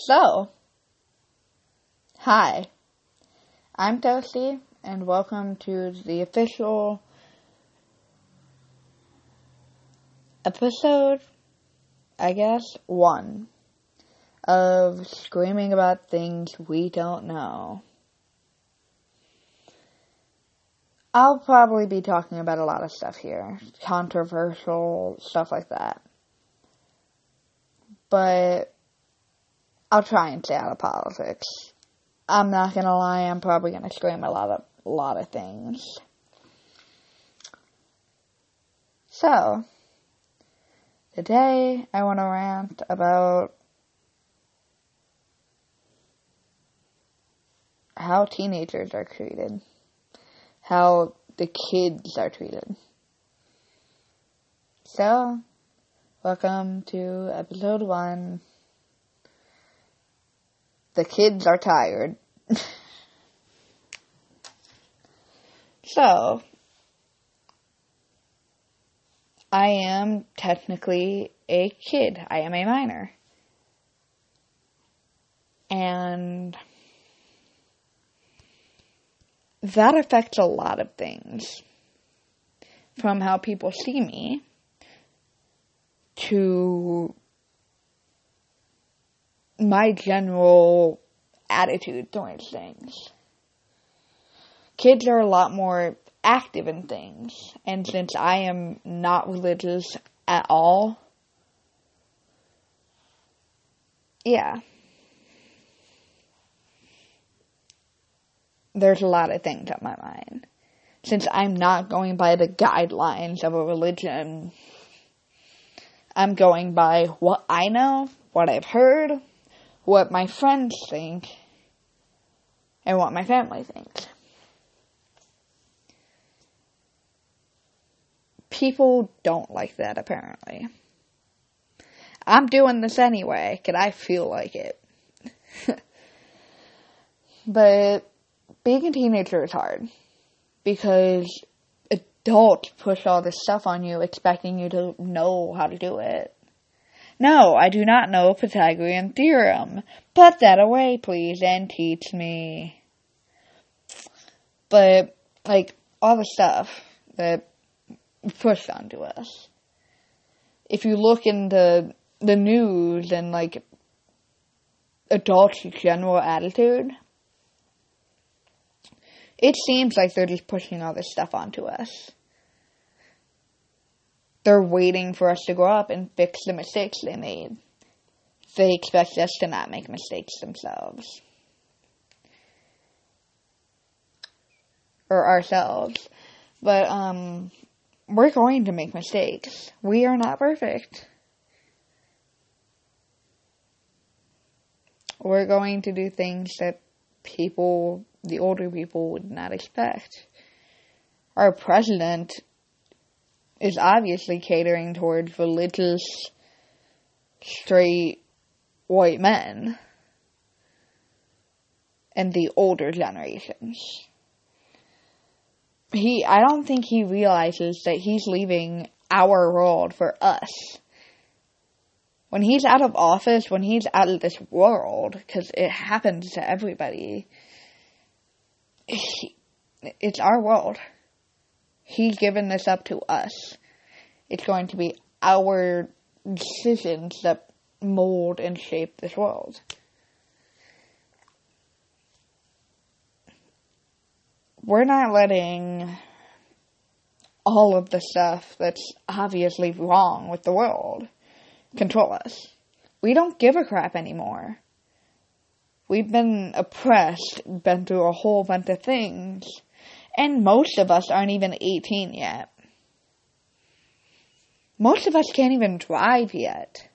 So, hi, I'm Toasty, and welcome to the official episode, I guess, one of screaming about things we don't know. I'll probably be talking about a lot of stuff here, controversial stuff like that. But I'll try and stay out of politics. I'm not gonna lie, I'm probably gonna scream a lot of lot of things. So today I wanna rant about how teenagers are treated. How the kids are treated. So, welcome to episode one the kids are tired. so, I am technically a kid. I am a minor. And that affects a lot of things. From how people see me to my general attitude towards things. Kids are a lot more active in things, and since I am not religious at all, yeah. There's a lot of things on my mind. Since I'm not going by the guidelines of a religion, I'm going by what I know, what I've heard, what my friends think and what my family thinks. People don't like that apparently. I'm doing this anyway, cause I feel like it. but being a teenager is hard because adults push all this stuff on you expecting you to know how to do it. No, I do not know Pythagorean theorem. Put that away, please, and teach me. But, like, all the stuff that pushed onto us. If you look into the news and, like, adults' general attitude, it seems like they're just pushing all this stuff onto us they're waiting for us to grow up and fix the mistakes they made. They expect us to not make mistakes themselves. Or ourselves. But, um, we're going to make mistakes. We are not perfect. We're going to do things that people, the older people, would not expect. Our president is obviously catering towards religious, straight, white men and the older generations. He, I don't think he realizes that he's leaving our world for us. When he's out of office, when he's out of this world, because it happens to everybody, he, it's our world. He's given this up to us. It's going to be our decisions that mold and shape this world. We're not letting all of the stuff that's obviously wrong with the world control us. We don't give a crap anymore. We've been oppressed, been through a whole bunch of things and most of us aren't even 18 yet. Most of us can't even drive yet.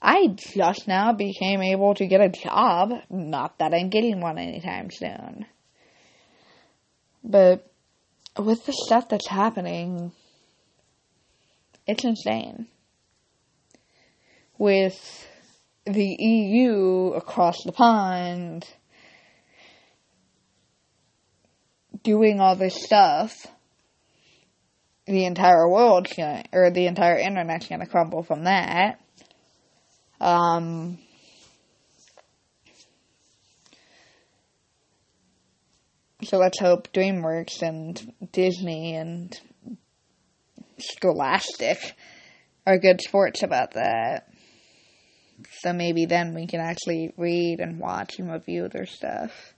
I just now became able to get a job. Not that I'm getting one anytime soon. But with the stuff that's happening, it's insane. With the EU across the pond, doing all this stuff, the entire world's gonna, or the entire internet's gonna crumble from that. Um, so let's hope DreamWorks and Disney and Scholastic are good sports about that. So maybe then we can actually read and watch and review their stuff.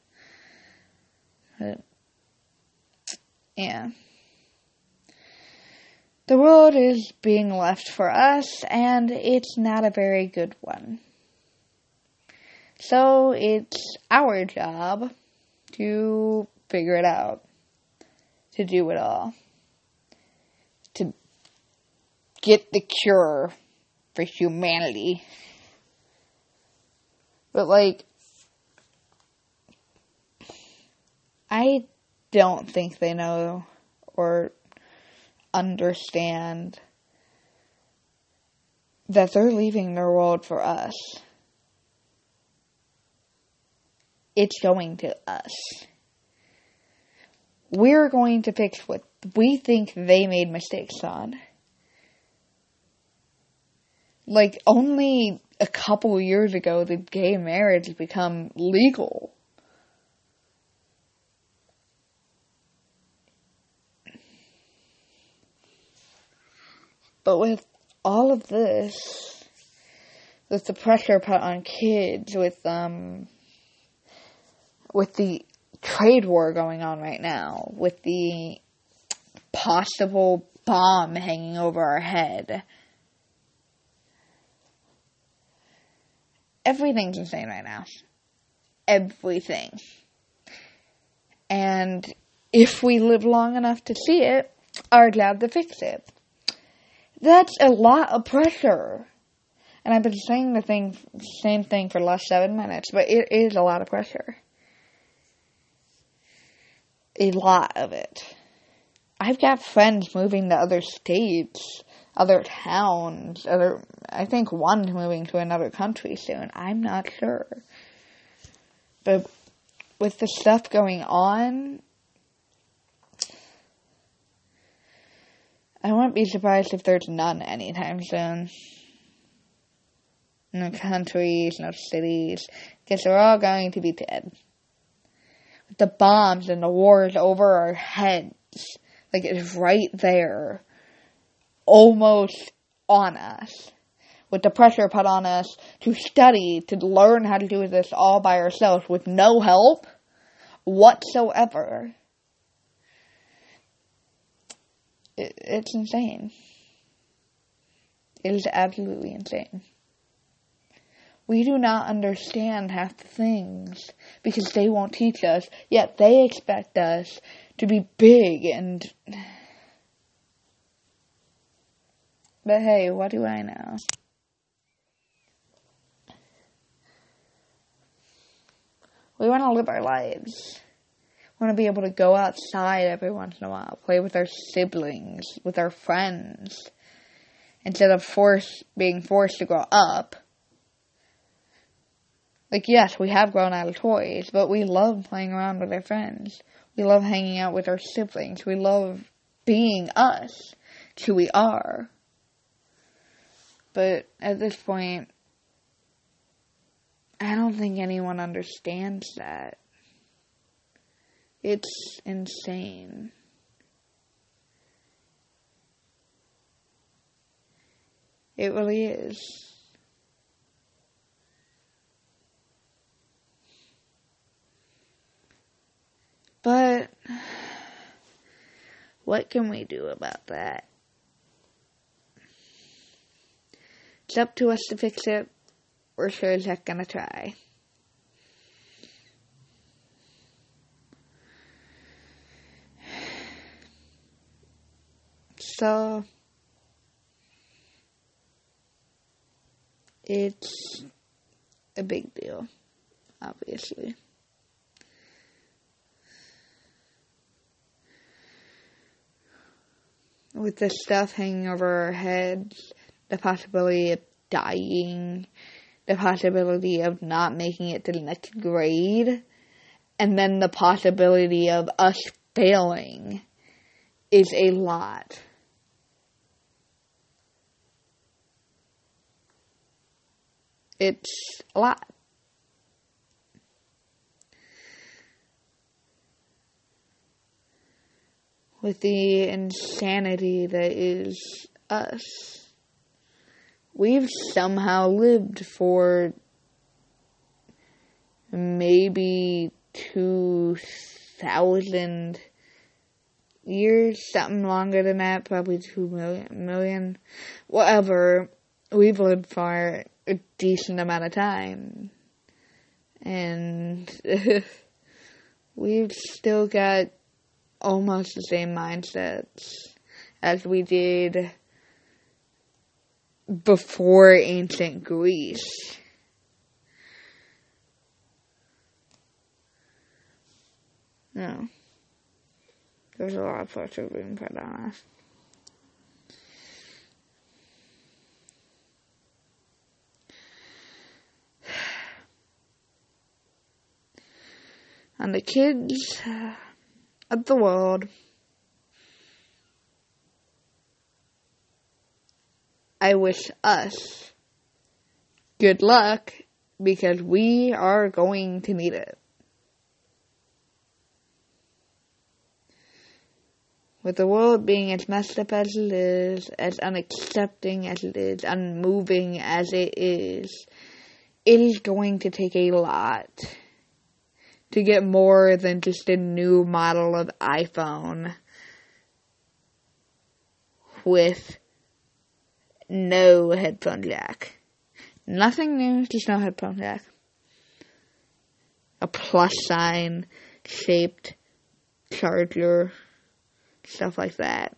But yeah. The world is being left for us, and it's not a very good one. So it's our job to figure it out, to do it all, to get the cure for humanity. But, like, I don't think they know or understand that they're leaving their world for us. It's going to us. We're going to fix what we think they made mistakes on. Like, only a couple years ago did gay marriage become legal. But with all of this, with the pressure put on kids, with um, with the trade war going on right now, with the possible bomb hanging over our head, everything's insane right now. Everything. And if we live long enough to see it, are job to fix it. That's a lot of pressure. And I've been saying the thing, same thing for the last seven minutes, but it is a lot of pressure. A lot of it. I've got friends moving to other states, other towns, other, I think one's moving to another country soon. I'm not sure. But with the stuff going on, I won't be surprised if there's none anytime soon. No countries, no cities, because they're all going to be dead. With the bombs and the wars over our heads, like it's right there, almost on us. With the pressure put on us to study, to learn how to do this all by ourselves with no help whatsoever. It, it's insane. It is absolutely insane. We do not understand half the things because they won't teach us, yet they expect us to be big and. But hey, what do I know? We want to live our lives want to be able to go outside every once in a while, play with our siblings, with our friends, instead of force being forced to grow up. Like, yes, we have grown out of toys, but we love playing around with our friends. We love hanging out with our siblings. We love being us. Who we are. But at this point, I don't think anyone understands that. It's insane. It really is. But what can we do about that? It's up to us to fix it. We're sure as heck gonna try. So it's a big deal, obviously. With the stuff hanging over our heads, the possibility of dying, the possibility of not making it to the next grade, and then the possibility of us failing is a lot. It's a lot. with the insanity that is us. We've somehow lived for maybe 2,000 years, something longer than that, probably 2 million, million, whatever. We've lived for a decent amount of time. And we've still got almost the same mindsets as we did before ancient Greece. No. There's a lot of pressure being put on us. And the kids of the world I wish us good luck because we are going to need it. With the world being as messed up as it is, as unaccepting as it is, unmoving as it is, it is going to take a lot to get more than just a new model of iPhone with no headphone jack. Nothing new, just no headphone jack. A plus sign shaped charger, stuff like that.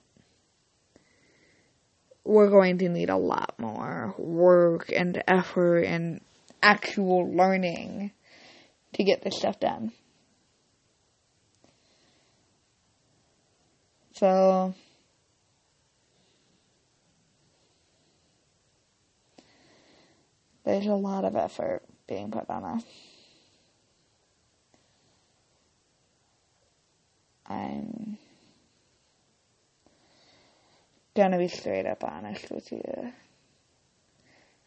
We're going to need a lot more work and effort and actual learning to get this stuff done. So, there's a lot of effort being put on us. I'm gonna be straight up honest with you.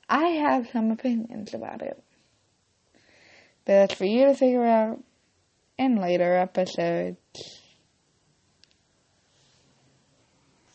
I have some opinions about it. But that's for you to figure out in later episodes.